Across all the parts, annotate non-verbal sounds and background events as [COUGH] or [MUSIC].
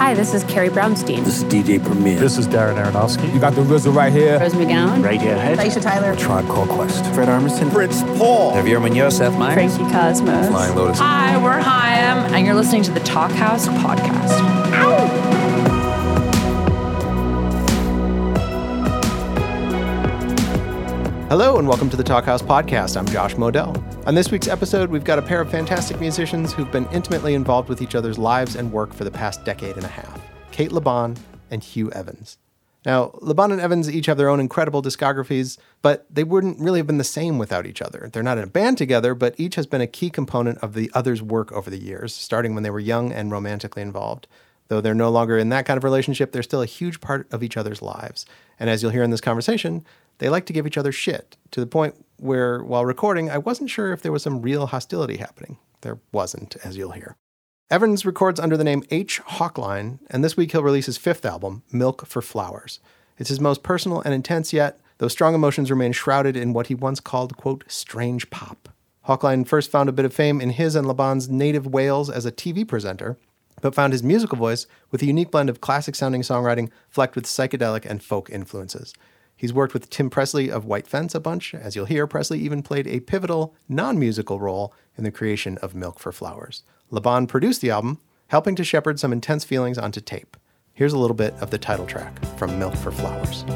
Hi, this is Carrie Brownstein. This is DJ Premier. This is Darren Aronofsky. You got the RZA right here. Rose McGowan. Radiohead. Aisha Tyler. Tribe Called Quest. Fred Armisen. Fritz Paul. Javier Munoz. Seth Meyers. Frankie Cosmos. Flying Lotus. Hi, we're Haim, and you're listening to the Talkhouse podcast. Ow! Hello, and welcome to the Talkhouse Podcast. I'm Josh Modell. On this week's episode, we've got a pair of fantastic musicians who've been intimately involved with each other's lives and work for the past decade and a half Cate Le Bon and Huw Evans. Now, Le Bon and Evans each have their own incredible discographies, but they wouldn't really have been the same without each other. They're not in a band together, but each has been a key component of the other's work over the years, starting when they were young and romantically involved. Though they're no longer in that kind of relationship, they're still a huge part of each other's lives. And as you'll hear in this conversation, they like to give each other shit to the point where, while recording, I wasn't sure if there was some real hostility happening. There wasn't, as you'll hear. Evans records under the name H. Hawkline, and this week he'll release his fifth album, Milk for Flowers. It's his most personal and intense yet, though strong emotions remain shrouded in what he once called, quote, strange pop. Hawkline first found a bit of fame in his and Le Bon's native Wales as a TV presenter, but found his musical voice with a unique blend of classic sounding songwriting flecked with psychedelic and folk influences. He's worked with Tim Presley of White Fence a bunch. As you'll hear, Presley even played a pivotal, non musical role in the creation of Milk for Flowers. Le Bon produced the album, helping to shepherd some intense feelings onto tape. Here's a little bit of the title track from Milk for Flowers.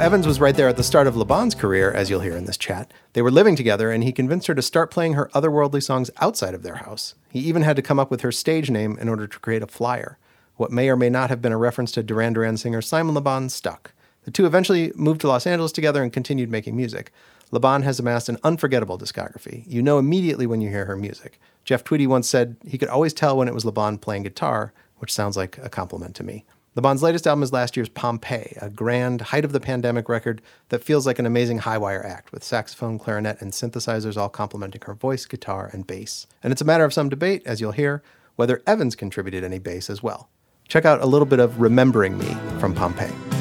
Evans was right there at the start of Le Bon's career, as you'll hear in this chat. They were living together, and he convinced her to start playing her otherworldly songs outside of their house. He even had to come up with her stage name in order to create a flyer. What may or may not have been a reference to Duran Duran singer Simon Le Bon stuck. The two eventually moved to Los Angeles together and continued making music. Le Bon has amassed an unforgettable discography. You know immediately when you hear her music. Jeff Tweedy once said he could always tell when it was Le Bon playing guitar, which sounds like a compliment to me. Le Bon's latest album is last year's Pompeii, a grand, height of the pandemic record that feels like an amazing high wire act with saxophone, clarinet, and synthesizers all complementing her voice, guitar, and bass. And it's a matter of some debate, as you'll hear, whether Evans contributed any bass as well. Check out a little bit of Remembering Me from Pompeii.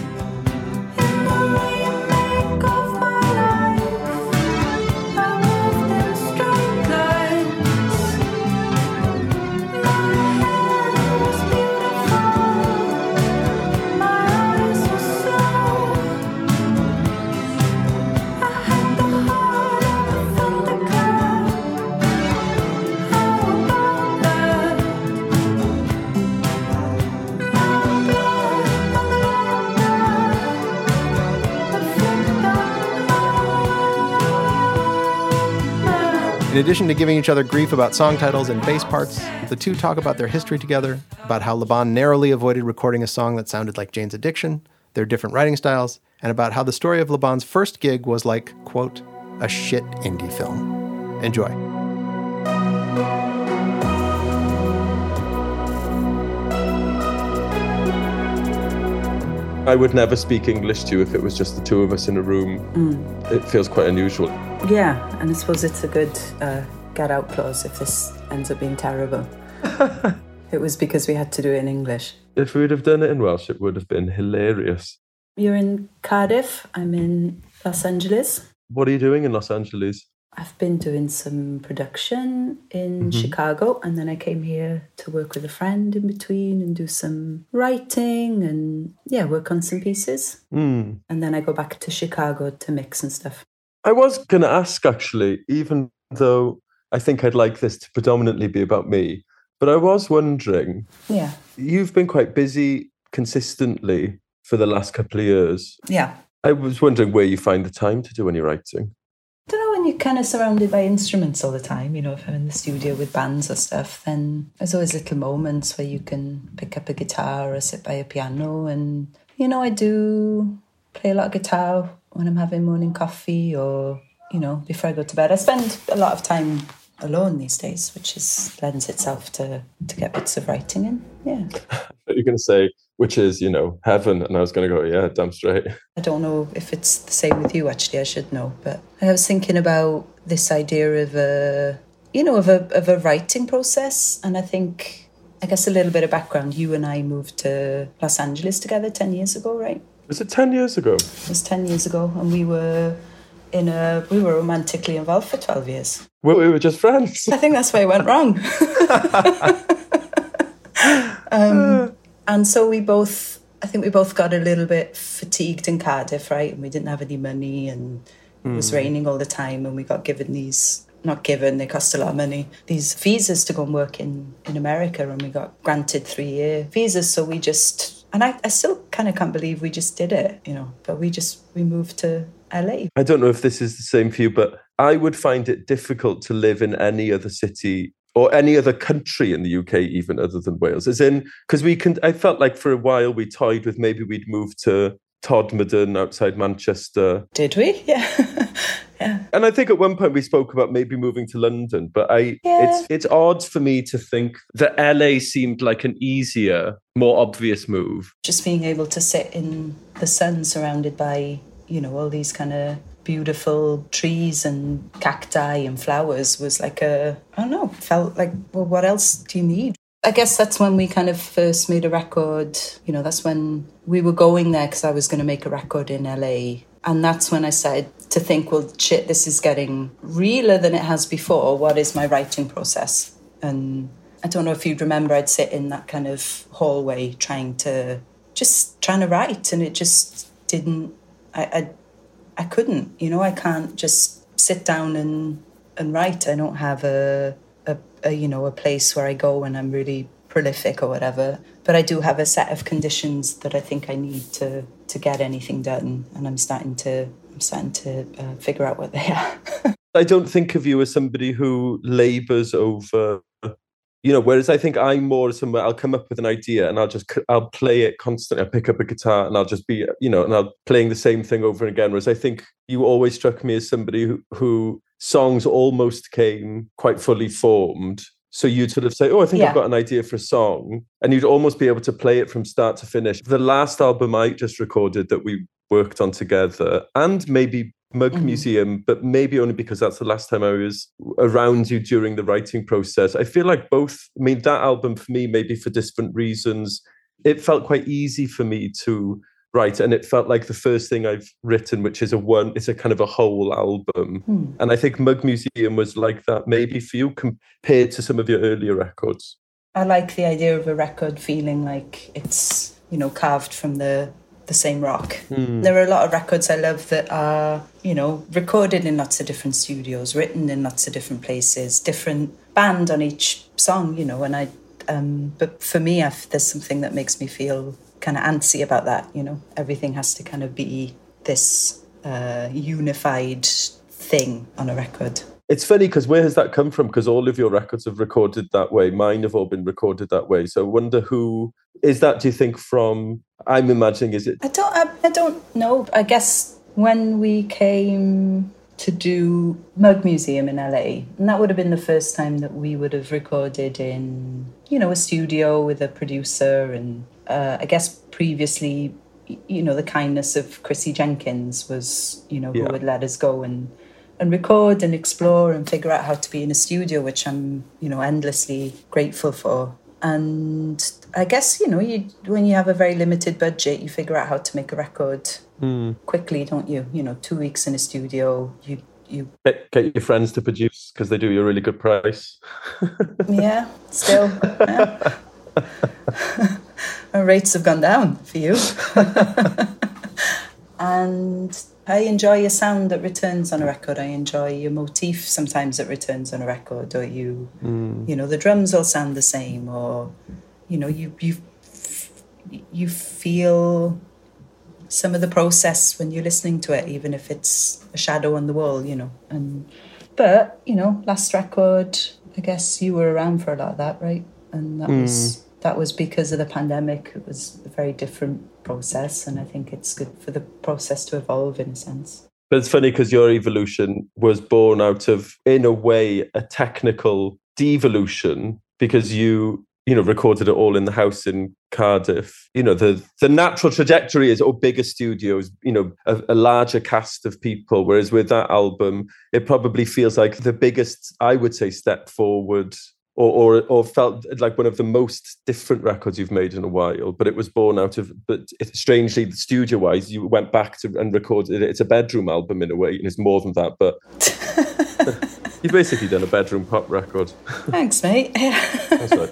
Addition to giving each other grief about song titles and bass parts, the two talk about their history together, about how Le Bon narrowly avoided recording a song that sounded like Jane's Addiction, their different writing styles, and about how the story of Le Bon's first gig was like, quote, a shit indie film. Enjoy. I would never speak English to you if it was just the two of us in a room. Mm. It feels quite unusual. Yeah, and I suppose it's a good uh, get out clause if this ends up being terrible. [LAUGHS] it was because we had to do it in English. If we would have done it in Welsh, it would have been hilarious. You're in Cardiff, I'm in Los Angeles. What are you doing in Los Angeles? I've been doing some production in mm-hmm. Chicago, and then I came here to work with a friend in between and do some writing and, yeah, work on some pieces. Mm. And then I go back to Chicago to mix and stuff. I was going to ask actually, even though I think I'd like this to predominantly be about me, but I was wondering. Yeah. You've been quite busy consistently for the last couple of years. Yeah. I was wondering where you find the time to do any writing don't know when you're kind of surrounded by instruments all the time. You know, if I'm in the studio with bands or stuff, then there's always little moments where you can pick up a guitar or sit by a piano. And, you know, I do play a lot of guitar when I'm having morning coffee or, you know, before I go to bed. I spend a lot of time alone these days, which is lends itself to to get bits of writing in. Yeah. [LAUGHS] You're going to say, which is, you know, heaven. And I was going to go, yeah, damn straight. [LAUGHS] I don't know if it's the same with you, actually, I should know. But I was thinking about this idea of a, you know, of a, of a writing process. And I think, I guess a little bit of background. You and I moved to Los Angeles together 10 years ago, right? Was it 10 years ago? It was 10 years ago. And we were in a, we were romantically involved for 12 years. Well, we were just friends. I think that's where it went wrong. [LAUGHS] um, and so we both, I think we both got a little bit fatigued in Cardiff, right? And we didn't have any money and it was raining all the time. And we got given these, not given, they cost a lot of money, these visas to go and work in, in America. And we got granted three year visas. So we just, and I, I still kind of can't believe we just did it, you know, but we just, we moved to LA. I don't know if this is the same for you, but I would find it difficult to live in any other city or any other country in the UK, even other than Wales. As in, because we can, I felt like for a while we toyed with maybe we'd move to Todmorden outside Manchester. Did we? Yeah. [LAUGHS] yeah. And I think at one point we spoke about maybe moving to London, but I Yeah. it's it's odd for me to think that LA seemed like an easier, more obvious move. just being able to sit in the sun surrounded by you know all these kind of beautiful trees and cacti and flowers was like a i don't know felt like well what else do you need i guess that's when we kind of first made a record you know that's when we were going there because i was going to make a record in la and that's when i started to think well shit this is getting realer than it has before what is my writing process and I don't know if you'd remember, I'd sit in that kind of hallway trying to just trying to write, and it just didn't. I, I, I couldn't. You know, I can't just sit down and and write. I don't have a, a, a you know a place where I go when I'm really prolific or whatever. But I do have a set of conditions that I think I need to to get anything done, and I'm starting to I'm starting to uh, figure out what they are. [LAUGHS] I don't think of you as somebody who labors over you know whereas i think i'm more somewhere i'll come up with an idea and i'll just i'll play it constantly i'll pick up a guitar and i'll just be you know and i'll playing the same thing over and again whereas i think you always struck me as somebody who, who songs almost came quite fully formed so you'd sort of say oh i think Yeah. i've got an idea for a song and you'd almost be able to play it from start to finish the last album i just recorded that we worked on together and maybe Mug Mhm. Museum, but maybe only because that's the last time I was around you during the writing process. I feel like both, I mean, that album for me, maybe for different reasons, it felt quite easy for me to write. And it felt like the first thing I've written, which is a one, it's a kind of a whole album. Hmm. And I think Mug Museum was like that, maybe for you compared to some of your earlier records. I like the idea of a record feeling like it's you know carved from the the same rock. There are a lot of records I love that are you know recorded in lots of different studios, written in lots of different places, different band on each song. You know, and I um, but for me, I've, there's something that makes me feel kind of antsy about that. You know, everything has to kind of be this uh, unified thing on a record. It's funny because where has that come from? Because all of your records have recorded that way. Mine have all been recorded that way. So I wonder who is that? Do you think from? I'm imagining is it I don't. I, I don't know. I guess when we came to do Mug Museum in LA, and that would have been the first time that we would have recorded in, you know, a studio with a producer, and uh, I guess previously, you know, the kindness of Chrissy Jenkins was, you know, who Yeah. would let us go and and record and explore and figure out how to be in a studio, which I'm, you know, endlessly grateful for. And I guess, you know, you when you have a very limited budget, you figure out how to make a record quickly, don't you? You know, two weeks in a studio, you you get, get your friends to produce because they do you a really good price? [LAUGHS] yeah, still. yeah. [LAUGHS] [LAUGHS] Rates have gone down for you. [LAUGHS] and I enjoy a sound that returns on a record. I enjoy a motif sometimes that returns on a record, or you, mm. you know, the drums all sound the same, or you know, you you you feel some of the process when you're listening to it, even if it's a shadow on the wall, you know. And but you know, last record, I guess you were around for a lot of that, right? And that was mm. That was because of the pandemic. It was a very different process, and I think it's good for the process to evolve in a sense. But it's funny because your evolution was born out of, in a way, a technical devolution because you you know recorded it all in the house in Cardiff. You know the the natural trajectory is oh bigger studios, you know a, a, larger cast of people. Whereas with that album, it probably feels like the biggest I would say step forward. Or, or, or felt like one of the most different records you've made in a while, but it was born out of. But strangely, studio-wise, you went back to and recorded it. It's a bedroom album in a way, and it's more than that. But [LAUGHS] You've basically done a bedroom pop record. Thanks, mate. [LAUGHS] That's right.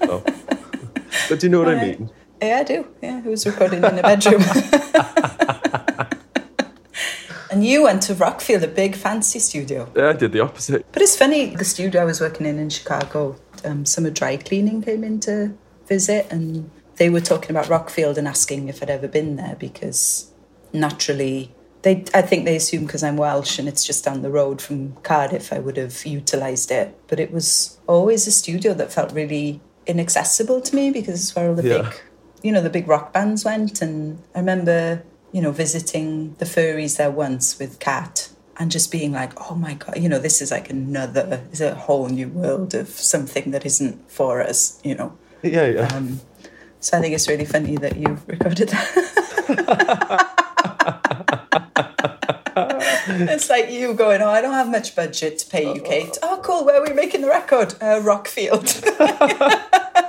But do you know what uh, I mean? Yeah, I do. Yeah, it was recorded in a bedroom. [LAUGHS] and you went to Rockfield, a big fancy studio. Yeah, I did the opposite. But it's funny, the studio I was working in in Chicago, um, Summer Dry Cleaning came in to visit and they were talking about Rockfield and asking if I'd ever been there because naturally they I think they assume because I'm Welsh and it's just down the road from Cardiff I would have utilised it. But it was always a studio that felt really inaccessible to me because it's where all the yeah. big you know, the big rock bands went and I remember, you know, visiting the furries there once with Kat and just being like, oh my God, you know, this is like another, is a whole new world of something that isn't for us, you know. Yeah, yeah. Um, so I think it's really funny that you've recorded that. [LAUGHS] it's like you going, oh, I don't have much budget to pay you, Cate. Oh, cool. Where are we making the record? Uh, Rockfield. [LAUGHS] [LAUGHS]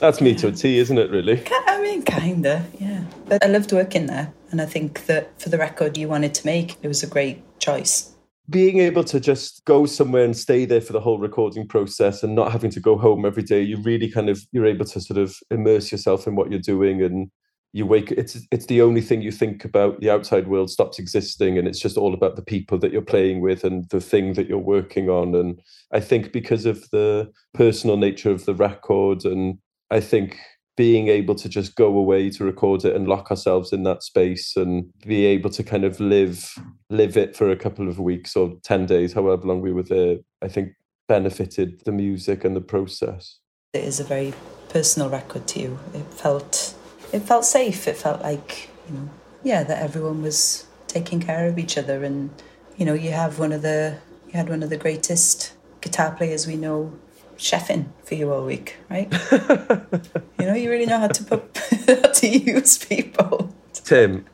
That's me to a T, isn't it, really? I mean, kinda, yeah. But I loved working there. And I think that for the record you wanted to make, it was a great choice. Being able to just go somewhere and stay there for the whole recording process and not having to go home every day, you really kind of, you're able to sort of immerse yourself in what you're doing and you wake it's it's the only thing you think about the outside world stops existing and it's just all about the people that you're playing with and the thing that you're working on and i think because of the personal nature of the record and i think being able to just go away to record it and lock ourselves in that space and be able to kind of live live it for a couple of weeks or 10 days however long we were there i think benefited the music and the process it is a very personal record to you it felt it felt safe. It felt like, you know, yeah, that everyone was taking care of each other. And, you know, you have one of the, you had one of the greatest guitar players we know chefing for you all week, right? [LAUGHS] you know, you really know how to put, [LAUGHS] how to use people. Tim,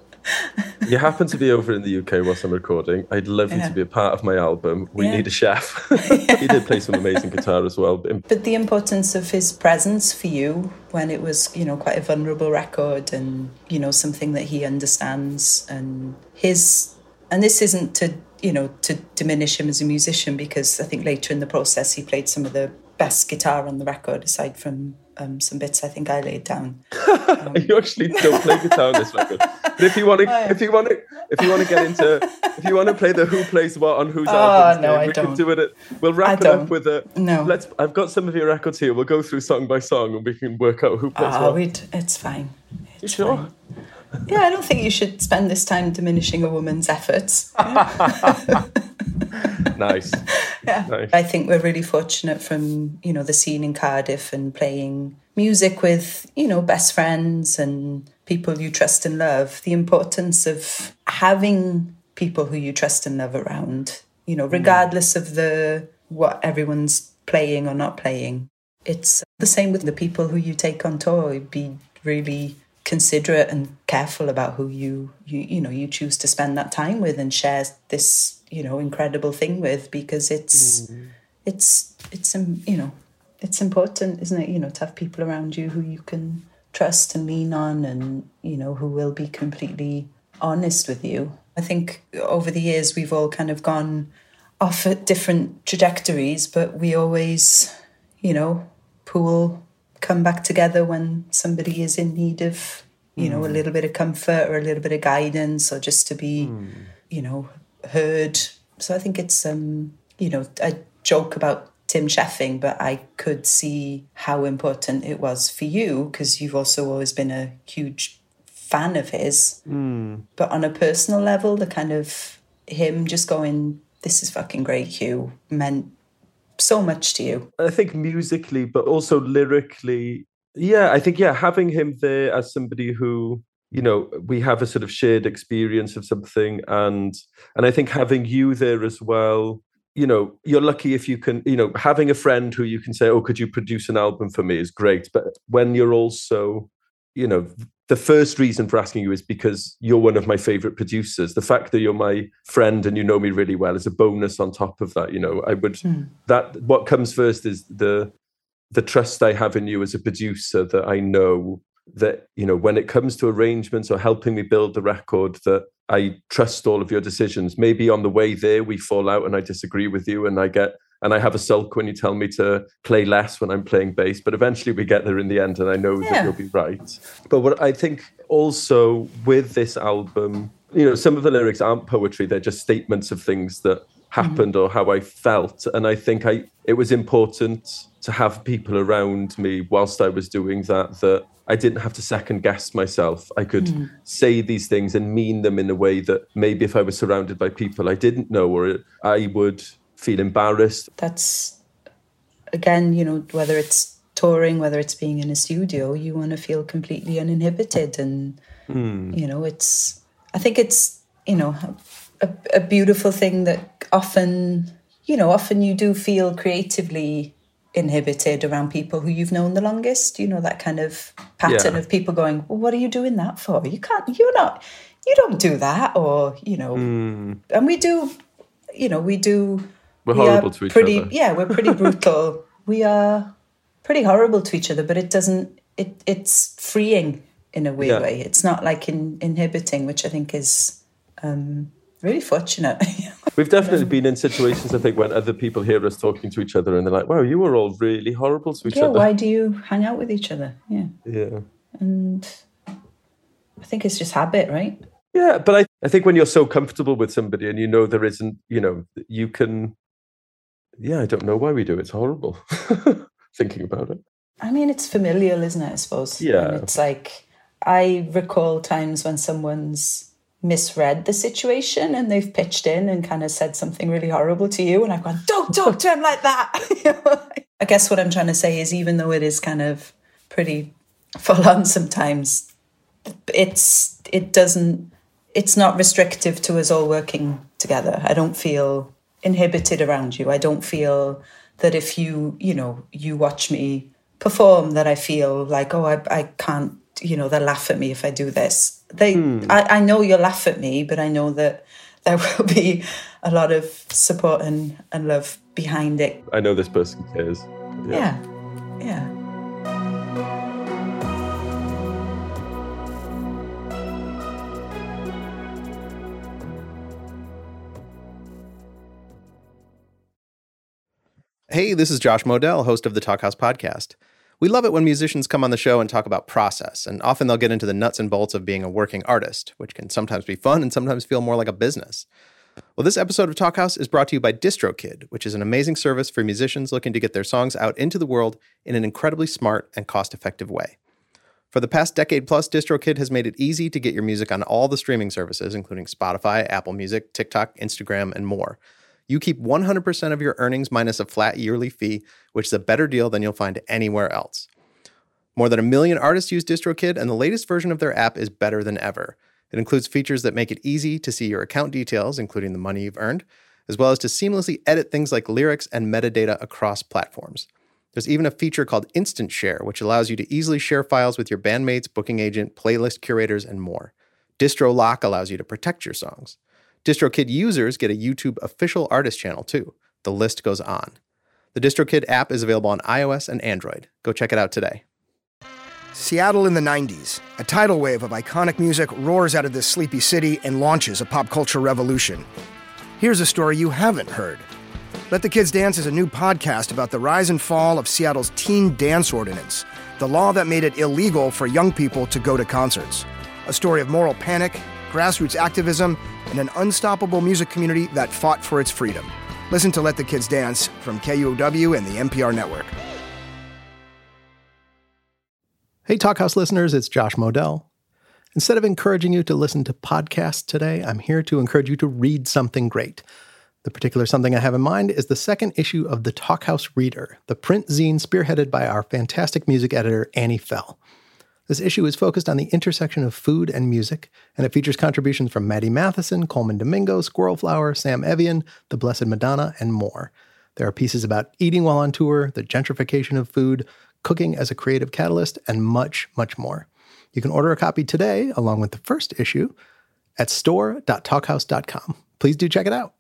you happen to be over in the UK whilst I'm recording. I'd love you to be a part of my album. We yeah. need a chef. [LAUGHS] he did play some amazing guitar as well. But the importance of his presence for you when it was, you know, quite a vulnerable record and, you know, something that he understands and his and this isn't to, you know, to diminish him as a musician because I think later in the process he played some of the best guitar on the record aside from um, some bits I think I laid down. [LAUGHS] Um, you actually don't play guitar on this record, but if you want to, oh, if you want to, if you want to get into, if you want to play the who plays what on whose oh, albums, no, we don't. can do it. we'll wrap I it up with a no. Let's. I've got some of your records here. We'll go through song by song and we can work out who plays oh, what. We'd, it's fine. It's you sure? Fine. [LAUGHS] Yeah, I don't think you should spend this time diminishing a woman's efforts. [LAUGHS] nice. [LAUGHS] Yeah. Nice. I think we're really fortunate from, you know, the scene in Cardiff and playing music with, you know, best friends and people you trust and love. The importance of having people who you trust and love around, you know, regardless mm. of the what everyone's playing or not playing. It's the same with the people who you take on tour. It'd be really considerate and careful about who you you you know you choose to spend that time with and share this you know incredible thing with because it's mm. it's it's um, you know it's important isn't it you know to have people around you who you can trust and lean on and you know who will be completely honest with you i think over the years we've all kind of gone off at different trajectories but we always you know pool come back together when somebody is in need of you know a hmm. little bit of comfort or a little bit of guidance or just to be mm. you know heard so i think it's um you know i joke about tim cheffing but i could see how important it was for you because you've also always been a huge fan of his mm. but on a personal level the kind of him just going this is fucking great Huw meant so much to you. I think musically, but also lyrically. Yeah, I think yeah, having him there as somebody who you know we have a sort of shared experience of something and and i think having you there as well you know you're lucky if you can you know having a friend who you can say oh could you produce an album for me is great but when you're also you know the first reason for asking you is because you're one of my favorite producers. The fact that you're my friend and you know me really well is a bonus on top of that you know. I would mm. that what comes first is the the trust i have in you as a producer that i know that you know when it comes to arrangements or helping me build the record that i trust all of your decisions. Maybe on the way there we fall out and i disagree with you and i get and i have a sulk when you tell me to play less when i'm playing bass but eventually we get there in the end and i know yeah. that you'll be right but what i think also with this album you know some of the lyrics aren't poetry they're just statements of things that happened mm-hmm. or how i felt and i think i it was important to have people around me whilst i was doing that that I didn't have to second guess myself. I could mm. say these things and mean them in a way that maybe if I was surrounded by people I didn't know or I would feel embarrassed. That's again, you know, whether it's touring, whether it's being in a studio, you want to feel completely uninhibited and mm. you know, it's I think it's, you know, a, a beautiful thing that often, you know, often you do feel creatively inhibited around people who you've known the longest. You know, that kind of pattern yeah. of people going, well, what are you doing that for? You can't, you're not, you don't do that. Or, you know, mm. and we do, you know, we do. We're we horrible to each pretty, other. Yeah, we're pretty [LAUGHS] brutal. we are pretty horrible to each other, but it doesn't, it, it's freeing in a weird yeah. way. It's not like in, inhibiting, which I think is, um, really fortunate. [LAUGHS] We've definitely been in situations, I think, when other people hear us talking to each other and they're like, wow, you were all really horrible to each yeah, other. Why do you hang out with each other? Yeah. Yeah. And I think it's just habit, right? Yeah. But I, I think when you're so comfortable with somebody and you know there isn't, you know, you can, yeah, I don't know why we do. It's horrible [LAUGHS] thinking about it. I mean, it's familial, isn't it? I suppose. Yeah. And it's like, I recall times when someone's misread the situation and they've pitched in and kind of said something really horrible to you and I've gone, don't talk to him like that. [LAUGHS] I guess what I'm trying to say is even though it is kind of pretty full on sometimes, it's it doesn't it's not restrictive to us all working together. I don't feel inhibited around you. I don't feel that if you, you know, you watch me perform that I feel like, oh, I, I can't you know, they'll laugh at me if I do this. They, hmm. I, I know you'll laugh at me, but I know that there [LAUGHS] will be a lot of support and, and love behind it. I know this person cares. Yeah. Yeah. yeah. Hey, this is Josh Modell, host of the Talkhouse podcast. We love it when musicians come on the show and talk about process, and often they'll get into the nuts and bolts of being a working artist, which can sometimes be fun and sometimes feel more like a business. Well, this episode of Talkhouse is brought to you by DistroKid, which is an amazing service for musicians looking to get their songs out into the world in an incredibly smart and cost effective way. For the past decade plus, DistroKid has made it easy to get your music on all the streaming services, including Spotify, Apple Music, TikTok, Instagram, and more. You keep 100% of your earnings minus a flat yearly fee, which is a better deal than you'll find anywhere else. More than a million artists use DistroKid, and the latest version of their app is better than ever. It includes features that make it easy to see your account details, including the money you've earned, as well as to seamlessly edit things like lyrics and metadata across platforms. There's even a feature called Instant Share, which allows you to easily share files with your bandmates, booking agent, playlist curators, and more. Distro Lock allows you to protect your songs. DistroKid users get a YouTube official artist channel too. The list goes on. The DistroKid app is available on iOS and Android. Go check it out today. Seattle in the 90s. A tidal wave of iconic music roars out of this sleepy city and launches a pop culture revolution. Here's a story you haven't heard. Let the Kids Dance is a new podcast about the rise and fall of Seattle's teen dance ordinance, the law that made it illegal for young people to go to concerts. A story of moral panic, grassroots activism, and an unstoppable music community that fought for its freedom. Listen to Let the Kids Dance from KUOW and the NPR network. Hey, Talkhouse listeners, it's Josh Modell. Instead of encouraging you to listen to podcasts today, I'm here to encourage you to read something great. The particular something I have in mind is the second issue of the Talkhouse Reader, the print zine spearheaded by our fantastic music editor, Annie Fell. This issue is focused on the intersection of food and music, and it features contributions from Maddie Matheson, Colman Domingo, Squirrel Flower, Sam Evian, The Blessed Madonna, and more. There are pieces about eating while on tour, the gentrification of food, cooking as a creative catalyst, and much, much more. You can order a copy today, along with the first issue, at store.talkhouse.com. Please do check it out.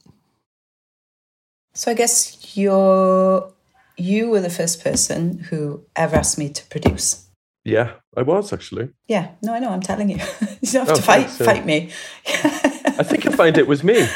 So I guess you're you were the first person who ever asked me to produce. Yeah, I was actually. Yeah, no, I know. I'm telling you, [LAUGHS] you don't have Oh, to fight thanks, yeah. fight me. I think you'll find it was me. [LAUGHS]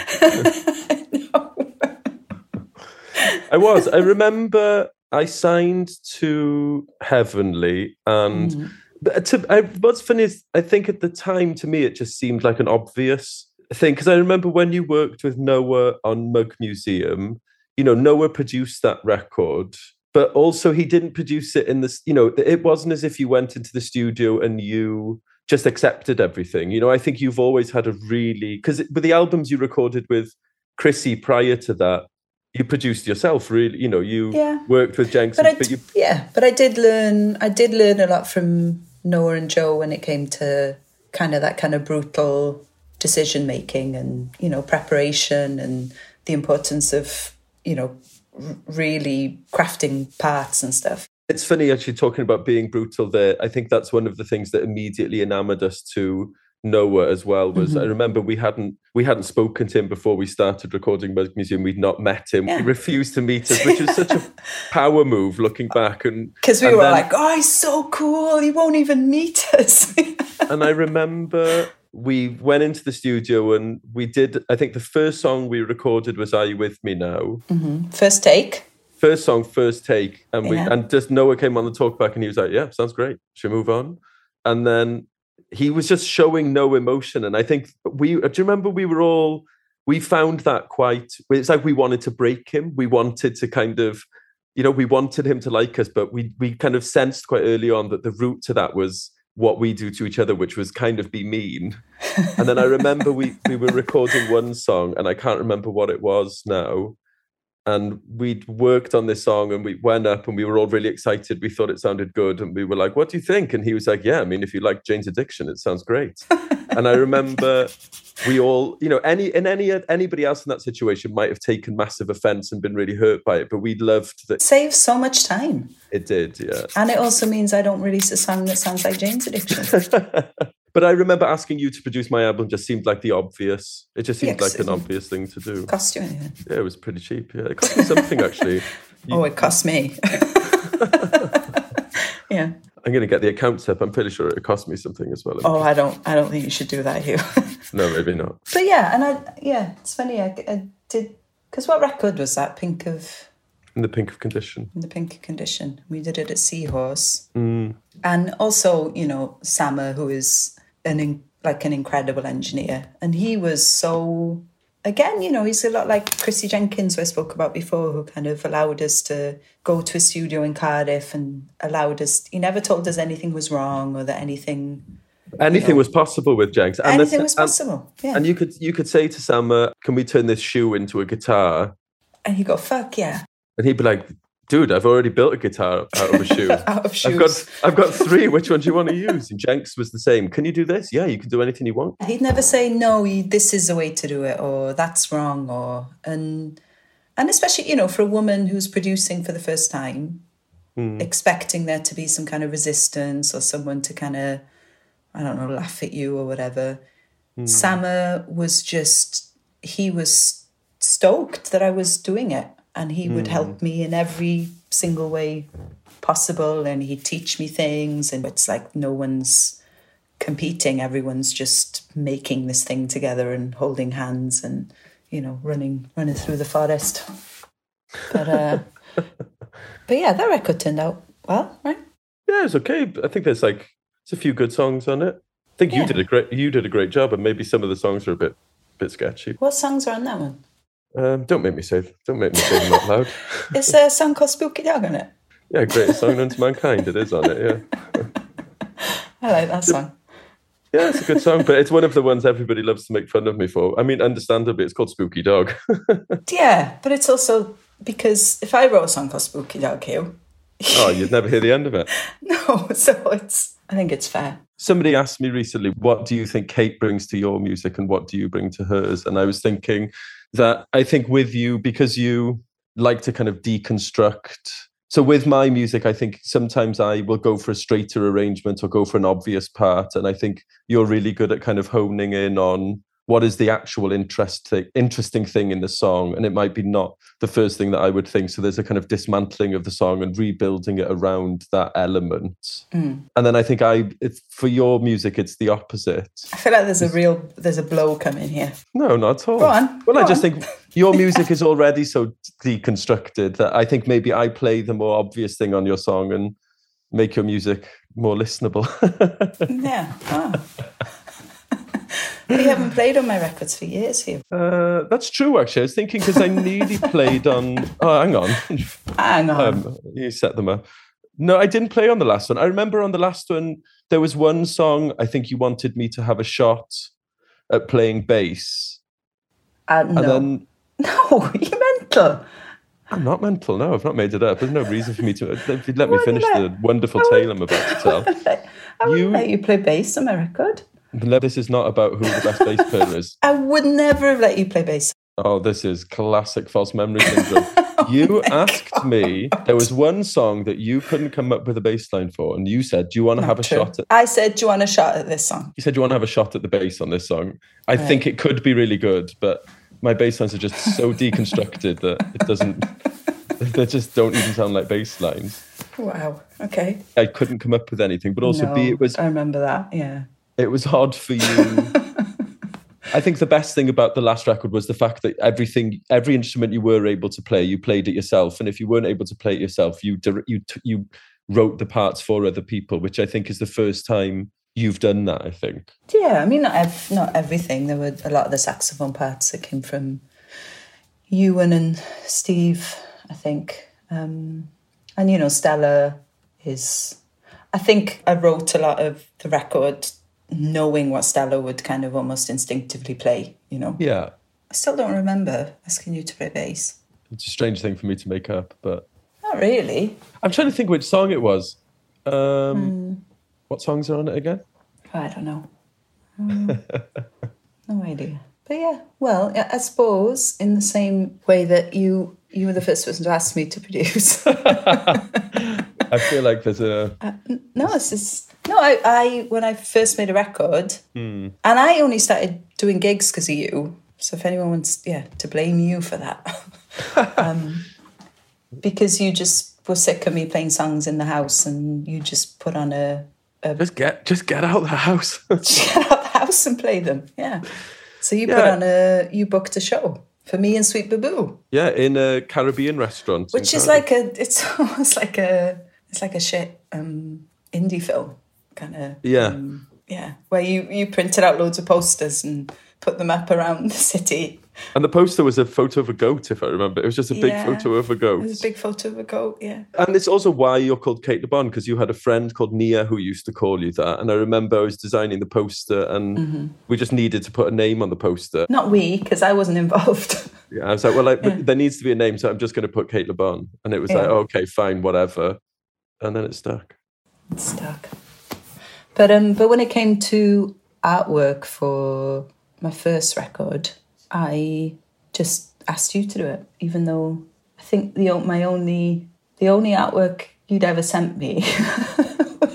I was. I remember I signed to Heavenly, and mm. but to, I, what's funny is I think at the time to me it just seemed like an obvious thing because I remember when you worked with Noah on Mug Museum, you know, Noah produced that record. But also, he didn't produce it in this. You know, it wasn't as if you went into the studio and you just accepted everything. You know, I think you've always had a really because with the albums you recorded with Chrissy prior to that, you produced yourself. Really, you know, you Yeah. worked with Jenks, but but you yeah, but I did learn. I did learn a lot from Noah and Joe when it came to kind of that kind of brutal decision making and you know preparation and the importance of you know really crafting parts and stuff. it's funny actually talking about being brutal there. I think that's one of the things that immediately enamored us to Noah as well. Was mm-hmm. I remember we hadn't we hadn't spoken to him before we started recording Mug Museum. We'd not met him. Yeah. He refused to meet us, [LAUGHS] which was such a power move looking back. And Because we and were then- like, oh, he's so cool. He won't even meet us. [LAUGHS] and I remember we went into the studio and we did. I think the first song we recorded was "Are You With Me Now." Mm-hmm. First take. First song, first take, and we Yeah. and just Noah came on the talkback and he was like, "Yeah, sounds great. Should we move on?" And then he was just showing no emotion, and I think we. Do you remember we were all? We found that quite. It's like we wanted to break him. We wanted to kind of, you know, we wanted him to like us, but we we kind of sensed quite early on that the route to that was what we do to each other, which was kind of be mean. And then I remember we we were recording one song, and I can't remember what it was now. And we'd worked on this song, and we went up, and we were all really excited. We thought it sounded good, and we were like, "What do you think?" And he was like, "Yeah, I mean, if you like Jane's Addiction, it sounds great." [LAUGHS] and I remember we all, you know, any in any anybody else in that situation might have taken massive offense and been really hurt by it, but we loved that Saves so much time. it did. Yeah. And it also means I don't release a song that sounds like Jane's Addiction. [LAUGHS] but I remember asking you to produce my album just seemed like the obvious. It just seemed Yeah, like an obvious thing to do. Cost you anything? Yeah, it was pretty cheap. Yeah, it cost me something actually. [LAUGHS] Oh, it cost me. [LAUGHS] yeah. I'm going to get the accounts up. I'm pretty sure it cost me something as well. Oh, I don't. I don't think you should do that, Huw. [LAUGHS] No, maybe not. but yeah, and I yeah, it's funny. I, I did because what record was that? Pink of In the pink of condition. in the pink of condition. We did it at Seahorse, mm. and also you know Sama, who is an in, like an incredible engineer, and he was so. Again, you know, he's a lot like Chrissy Jenkins, who I spoke about before, who kind of allowed us to go to a studio in Cardiff and allowed us. He never told us anything was wrong or that anything Anything was possible with Jenks. And anything was and- possible. yeah, And you could you could say to Sam, "Can we turn this shoe into a guitar?" and you go, "Fuck yeah!" And he'd be like, "Dude, I've already built a guitar out of a shoe. [LAUGHS] Out of shoes. I've got. I've got three. Which one do you want to use?" And Jenks was the same. Can you do this? Yeah, you can do anything you want. He'd never say no. This is the way to do it, or that's wrong, or and and especially you know for a woman who's producing for the first time, hmm. expecting there to be some kind of resistance or someone to kind of I don't know laugh at you or whatever. Hmm. Sama was just he was stoked that I was doing it, and he would help me in every single way possible, and he'd teach me things, and it's like no one's competing everyone's just making this thing together and holding hands and you know running running through the forest but uh [LAUGHS] but yeah that record turned out well right Yeah, it's okay. I think there's like there's a few good songs on it. I think you did a great you did a great job, and maybe some of the songs are a bit bit sketchy. what songs are on that one Um, don't make me say don't make me say them out loud. [LAUGHS] is there a song called spooky dog on it Yeah, greatest song known to mankind. It is on it. Yeah, [LAUGHS] i like that song yeah, it's a good song, but it's one of the ones everybody loves to make fun of me for. I mean, understandably, it's called Spooky Dog. [LAUGHS] yeah but it's also because if i wrote a song called spooky dog Huw oh, you'd never hear the end of it. no so it's I think it's fair. Somebody asked me recently, what do you think Cate brings to your music and what do you bring to hers? And I was thinking that I think with you, because you like to kind of deconstruct. So with my music, I think sometimes I will go for a straighter arrangement or go for an obvious part. And I think you're really good at kind of honing in on what is the actual interest interesting thing in the song? And it might be not the first thing that i would think. So there's a kind of dismantling of the song and rebuilding it around that element. Mm. and then i think i it's for your music it's the opposite. I feel like there's a real there's a blow coming here. No not at all. Go on well go i just on. think your [LAUGHS] music is already so deconstructed that i think maybe i play the more obvious thing on your song and make your music more listenable. [LAUGHS] Yeah oh. We haven't played on my records for years here. Uh, that's true, actually. I was thinking because I nearly [LAUGHS] played on. Oh, hang on. Hang on. Um, you set them up. No, I didn't play on the last one. I remember on the last one, there was one song I think you wanted me to have a shot at playing bass. Uh, no. then, [LAUGHS] no, you mental. I'm not mental. No, I've not made it up. There's no reason for me to. If you'd let me finish the wonderful tale I'm about to tell. [LAUGHS] I would you, let you play bass on my record. This is not about who the best bass player is. [LAUGHS] I would never have let you play bass. Oh, this is classic false memory syndrome. [LAUGHS] oh you asked God. me, there was one song that you couldn't come up with a bass line for, and you said, Do you want to have a true. shot at I said, Do you want a shot at this song? You said Do you want to have a shot at the bass on this song. I right. think it could be really good, but my bass lines are just so [LAUGHS] deconstructed that it doesn't they just don't even sound like bass lines. Wow. Okay. I couldn't come up with anything. But also no, B it was I remember that, yeah it was hard for you. [LAUGHS] I think the best thing about the last record was the fact that everything, every instrument you were able to play, you played it yourself, and if you weren't able to play it yourself, you you you wrote the parts for other people, which I think is the first time you've done that. I think. Yeah, I mean, not ev- not everything. There were a lot of the saxophone parts that came from Euan and Steve, I think, um, and you know, Stella is. I think I wrote a lot of the record knowing what Stella would kind of almost instinctively play, you know? Yeah. I still don't remember asking you to play bass. It's a strange thing for me to make up, but. Not really. I'm trying to think which song it was. Um, mm. What songs are on it again? I don't know. Um, [LAUGHS] no idea. But yeah, well, I suppose in the same way that you you were the first person to ask me to produce. [LAUGHS] I feel like there's a uh, no. It's just no. I, I when I first made a record, hmm. and I only started doing gigs because of you. So if anyone wants, yeah, to blame you for that, [LAUGHS] um, because you just were sick of me playing songs in the house, and you just put on a, a just get just get out the house, [LAUGHS] just get out the house and play them. Yeah. So you yeah. put on a you booked a show for me and Sweet Baboo. Yeah, in a Caribbean restaurant, which is like a it's [LAUGHS] almost like a it's like a shit um, indie film kind of. Yeah. Um, yeah, where you you printed out loads of posters and put them up around the city. And the poster was a photo of a goat, if I remember. It was just a big yeah, photo of a goat. It was a big photo of a goat, yeah. And it's also why you're called Cate Le Bon, because you had a friend called Nia who used to call you that. And I remember I was designing the poster and mm-hmm. we just needed to put a name on the poster. Not we, because I wasn't involved. [LAUGHS] yeah, I was like, well, like, yeah. there needs to be a name, so I'm just going to put Cate Le Bon. And it was yeah. like, oh, okay, fine, whatever and then it stuck. It stuck. But um, but when it came to artwork for my first record, I just asked you to do it, even though I think the my only the only artwork you'd ever sent me [LAUGHS]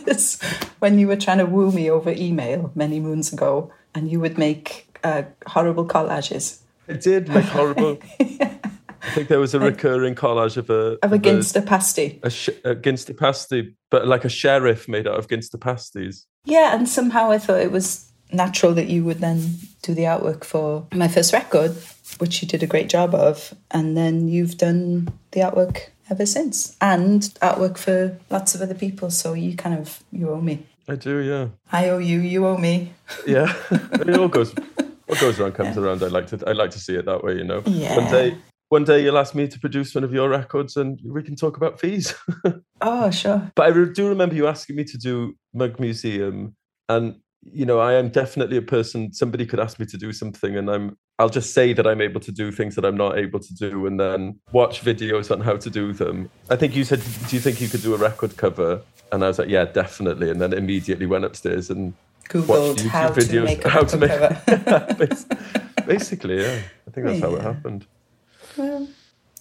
was when you were trying to woo me over email many moons ago, and you would make uh, horrible collages. I did make horrible. [LAUGHS] yeah. I think there was a recurring collage of a of a Ginster pasty, a, sh- a Ginster pasty, but like a sheriff made out of Ginster pasties. Yeah, and somehow I thought it was natural that you would then do the artwork for my first record, which you did a great job of, and then you've done the artwork ever since, and artwork for lots of other people. So you kind of you owe me. I do, yeah. I owe you. You owe me. Yeah, [LAUGHS] it all goes. What goes around comes yeah. around. I like to. I like to see it that way. You know. Yeah. One day, one day you'll ask me to produce one of your records and we can talk about fees. [LAUGHS] oh, sure. But I do remember you asking me to do Mug Museum. And, you know, I am definitely a person, somebody could ask me to do something and I'm I'll just say that I'm able to do things that I'm not able to do and then watch videos on how to do them. I think you said, Do you think you could do a record cover? And I was like, Yeah, definitely. And then immediately went upstairs and Googled watched YouTube how videos. to make a how to make cover. [LAUGHS] Basically, yeah. I think that's how it happened. Well,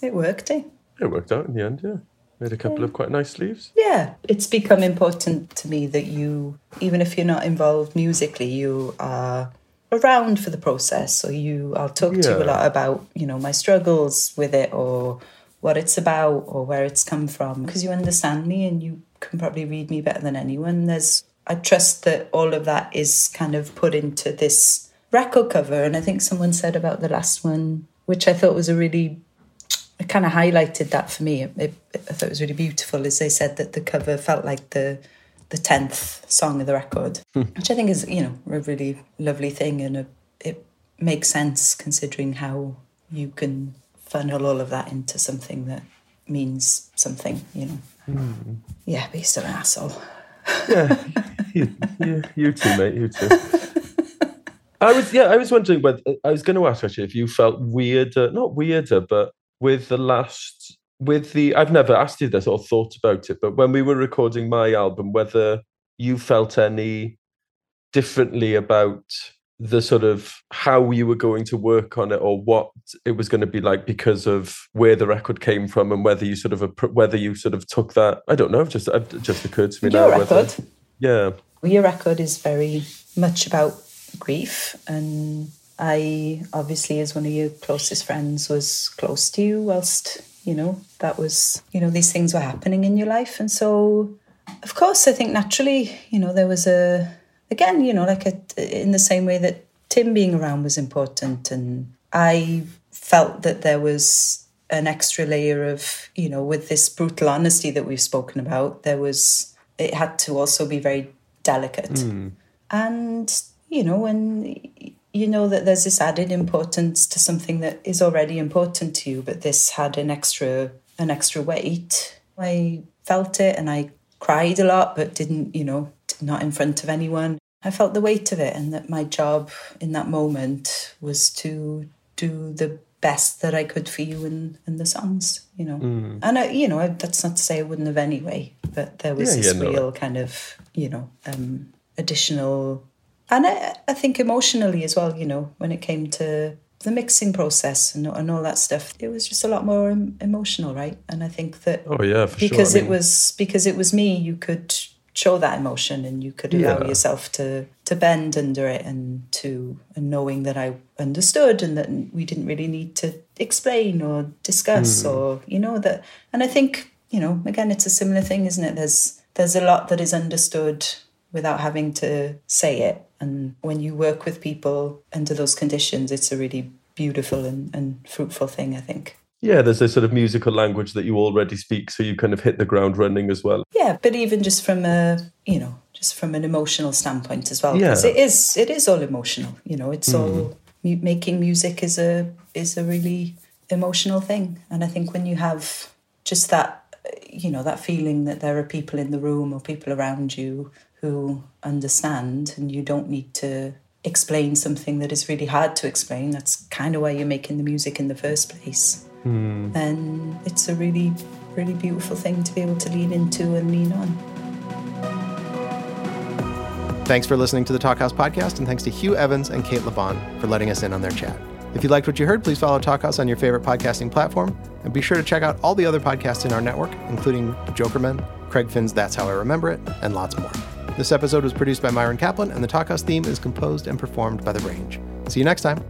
it worked, eh? It worked out in the end, yeah. Made a couple of quite nice sleeves. Yeah, it's become important to me that you, even if you're not involved musically, you are around for the process. So you, I'll talk to you a lot about, you know, my struggles with it, or what it's about, or where it's come from, because you understand me and you can probably read me better than anyone. There's, I trust that all of that is kind of put into this record cover, and I think someone said about the last one, which I thought was a really it kind of highlighted that for me. It, it, I thought it was really beautiful, as they said that the cover felt like the the tenth song of the record, hmm. which I think is you know a really lovely thing, and a, it makes sense considering how you can funnel all of that into something that means something. You know, hmm. yeah, but you're still an asshole. [LAUGHS] you, you, you too, mate. You too. I was, yeah, I was wondering whether I was going to ask actually if you felt weirder, not weirder, but with the last, with the, I've never asked you this or thought about it, but when we were recording my album, whether you felt any differently about the sort of how you were going to work on it or what it was going to be like because of where the record came from and whether you sort of whether you sort of took that I don't know just it just occurred to me Your now whether- record. yeah Your record is very much about grief, and I obviously, as one of your closest friends, was close to you whilst you know that was you know these things were happening in your life, and so of course I think naturally you know there was a again you know like a, in the same way that Tim being around was important, and I felt that there was an extra layer of you know with this brutal honesty that we've spoken about there was it had to also be very delicate. Hmm. And you know when you know that there's this added importance to something that is already important to you but this had an extra an extra weight. I felt it and i cried a lot but didn't you know not in front of anyone. I felt the weight of it and that my job in that moment was to do the best that i could for you and, and the songs you know. And I, you know I, that's not to say i wouldn't have anyway but there was Yeah, this yeah, no. real kind of you know um additional and I, I think emotionally as well you know when it came to the mixing process and, and all that stuff it was just a lot more em- emotional right and i think that oh yeah for sure. I because it mean, was because it was me you could show that emotion and you could allow Yeah. yourself to to bend under it and to and knowing that i understood and that we didn't really need to explain or discuss Hmm. or you know that and i think you know again it's a similar thing isn't it there's there's a lot that is understood without having to say it and when you work with people under those conditions it's a really beautiful and, and fruitful thing i think yeah there's a sort of musical language that you already speak so you kind of hit the ground running as well Yeah, but even just from a you know just from an emotional standpoint as well, because Yeah. it is it is all emotional. You know, it's all mm. making music is a is a really emotional thing, and I think when you have just that you know that feeling that there are people in the room or people around you who understand, and you don't need to explain something that is really hard to explain. That's kind of why you're making the music in the first place. Hmm. Then it's a really really beautiful thing to be able to lean into and lean on. Thanks for listening to the Talkhouse podcast, and thanks to Huw Evans and Cate Le Bon for letting us in on their chat. If you liked what you heard, please follow Talkhouse on your favorite podcasting platform, and be sure to check out all the other podcasts in our network, including Jokerman, Craig Finn's That's How I Remember It, and lots more. This episode was produced by Myron Kaplan, and the Talkhouse theme is composed and performed by The Range. See you next time.